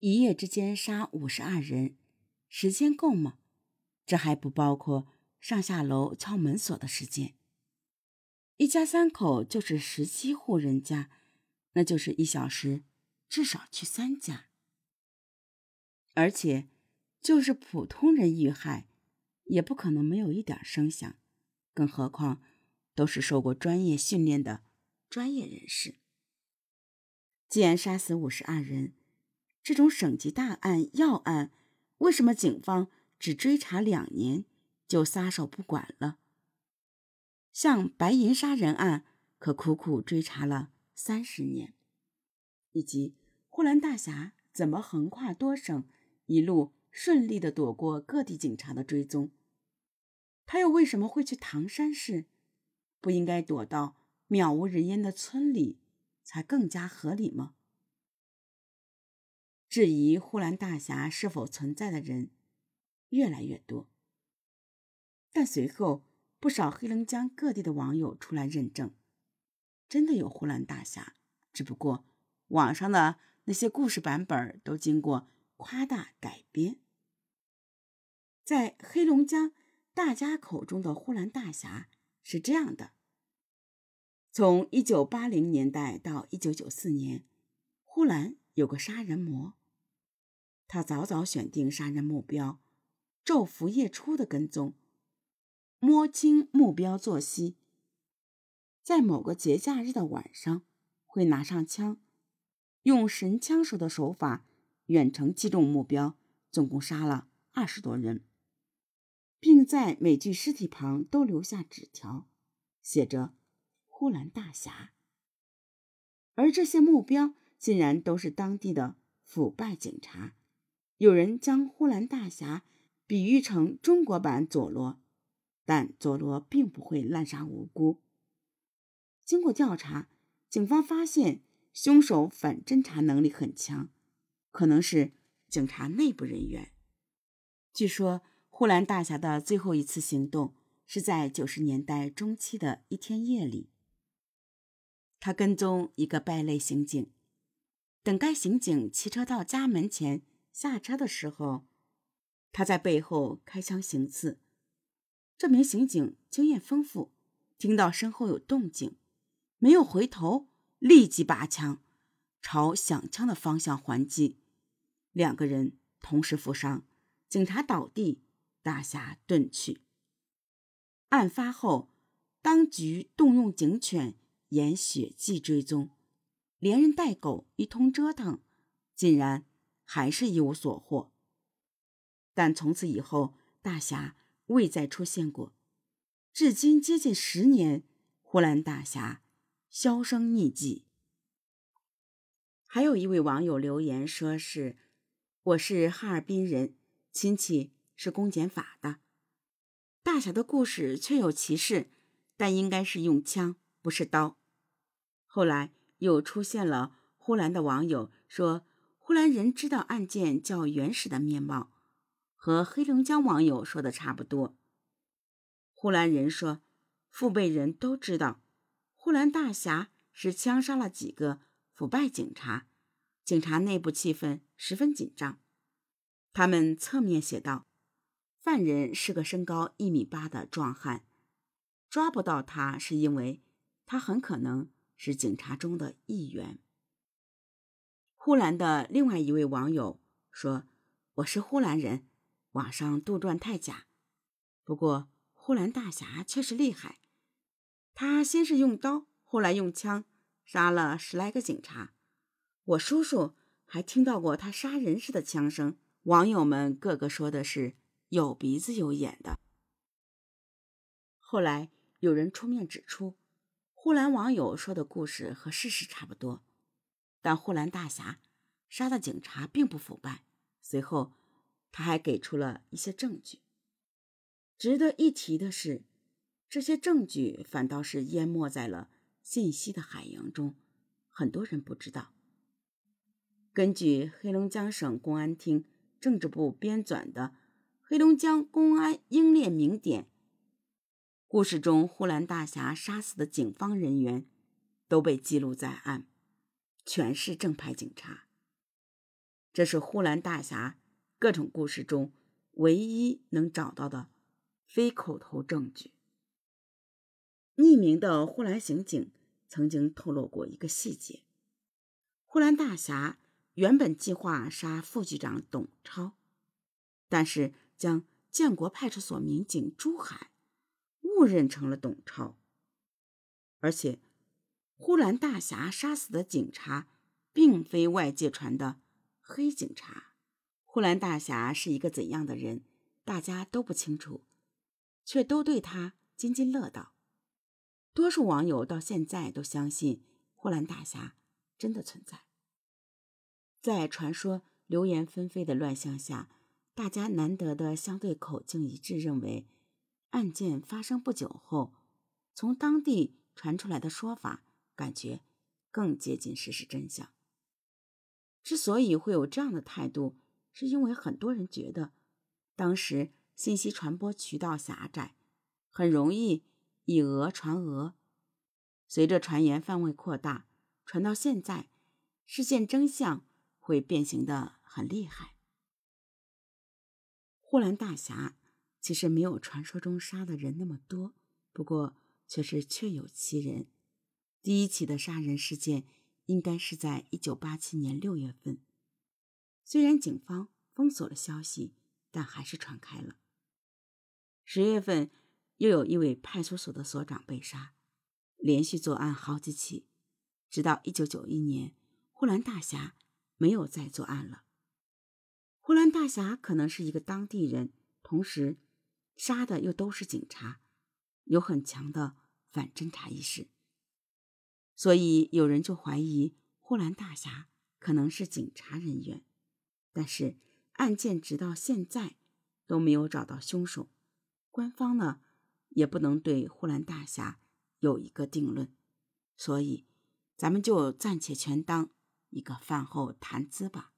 一夜之间杀五十二人，时间够吗？这还不包括上下楼敲门锁的时间。一家三口就是十七户人家，那就是一小时至少去三家。而且，就是普通人遇害，也不可能没有一点声响，更何况都是受过专业训练的专业人士。既然杀死五十二人，这种省级大案要案，为什么警方只追查两年就撒手不管了？像白银杀人案，可苦苦追查了三十年，以及呼兰大侠怎么横跨多省，一路顺利的躲过各地警察的追踪？他又为什么会去唐山市？不应该躲到渺无人烟的村里，才更加合理吗？质疑呼兰大侠是否存在的人越来越多，但随后不少黑龙江各地的网友出来认证，真的有呼兰大侠，只不过网上的那些故事版本都经过夸大改编。在黑龙江大家口中的呼兰大侠是这样的：从一九八零年代到一九九四年，呼兰有个杀人魔。他早早选定杀人目标，昼伏夜出的跟踪，摸清目标作息，在某个节假日的晚上，会拿上枪，用神枪手的手法远程击中目标，总共杀了二十多人，并在每具尸体旁都留下纸条，写着“呼兰大侠”，而这些目标竟然都是当地的腐败警察。有人将呼兰大侠比喻成中国版佐罗，但佐罗并不会滥杀无辜。经过调查，警方发现凶手反侦查能力很强，可能是警察内部人员。据说，呼兰大侠的最后一次行动是在九十年代中期的一天夜里，他跟踪一个败类刑警，等该刑警骑车到家门前。下车的时候，他在背后开枪行刺。这名刑警经验丰富，听到身后有动静，没有回头，立即拔枪朝响枪的方向还击。两个人同时负伤，警察倒地，大侠遁去。案发后，当局动用警犬沿血迹追踪，连人带狗一通折腾，竟然。还是一无所获，但从此以后，大侠未再出现过。至今接近十年，呼兰大侠销声匿迹。还有一位网友留言说：“是我是哈尔滨人，亲戚是公检法的。大侠的故事确有其事，但应该是用枪，不是刀。”后来又出现了呼兰的网友说。呼兰人知道案件较原始的面貌，和黑龙江网友说的差不多。呼兰人说，父辈人都知道，呼兰大侠是枪杀了几个腐败警察，警察内部气氛十分紧张。他们侧面写道：犯人是个身高一米八的壮汉，抓不到他是因为他很可能是警察中的一员。呼兰的另外一位网友说：“我是呼兰人，网上杜撰太假。不过呼兰大侠确实厉害，他先是用刀，后来用枪杀了十来个警察。我叔叔还听到过他杀人时的枪声。”网友们个个说的是有鼻子有眼的。后来有人出面指出，呼兰网友说的故事和事实差不多。但呼兰大侠杀的警察并不腐败。随后，他还给出了一些证据。值得一提的是，这些证据反倒是淹没在了信息的海洋中，很多人不知道。根据黑龙江省公安厅政治部编纂的《黑龙江公安英烈名典》，故事中呼兰大侠杀死的警方人员都被记录在案。全是正派警察。这是呼兰大侠各种故事中唯一能找到的非口头证据。匿名的呼兰刑警曾经透露过一个细节：呼兰大侠原本计划杀副局长董超，但是将建国派出所民警朱海误认成了董超，而且呼兰大侠杀死的警察并非外界传的黑警察。呼兰大侠是一个怎样的人，大家都不清楚，却都对他津津乐道。多数网友到现在都相信呼兰大侠真的存在。在传说流言纷飞的乱象下，大家难得的相对口径一致，认为案件发生不久后，从当地传出来的说法，感觉更接近事实真相。之所以会有这样的态度，是因为很多人觉得，当时信息传播渠道狭窄，很容易。以讹传讹，随着传言范围扩大，传到现在，事件真相会变形的很厉害。呼兰大侠其实没有传说中杀的人那么多，不过却是确有其人。第一起的杀人事件应该是在一九八七年六月份，虽然警方封锁了消息，但还是传开了。十月份。又有一位派出所的所长被杀，连续作案好几起，直到一九九一年，呼兰大侠没有再作案了。呼兰大侠可能是一个当地人，同时杀的又都是警察，有很强的反侦查意识，所以有人就怀疑呼兰大侠可能是警察人员。但是案件直到现在都没有找到凶手，官方呢？也不能对呼兰大侠有一个定论，所以咱们就暂且全当一个饭后谈资吧。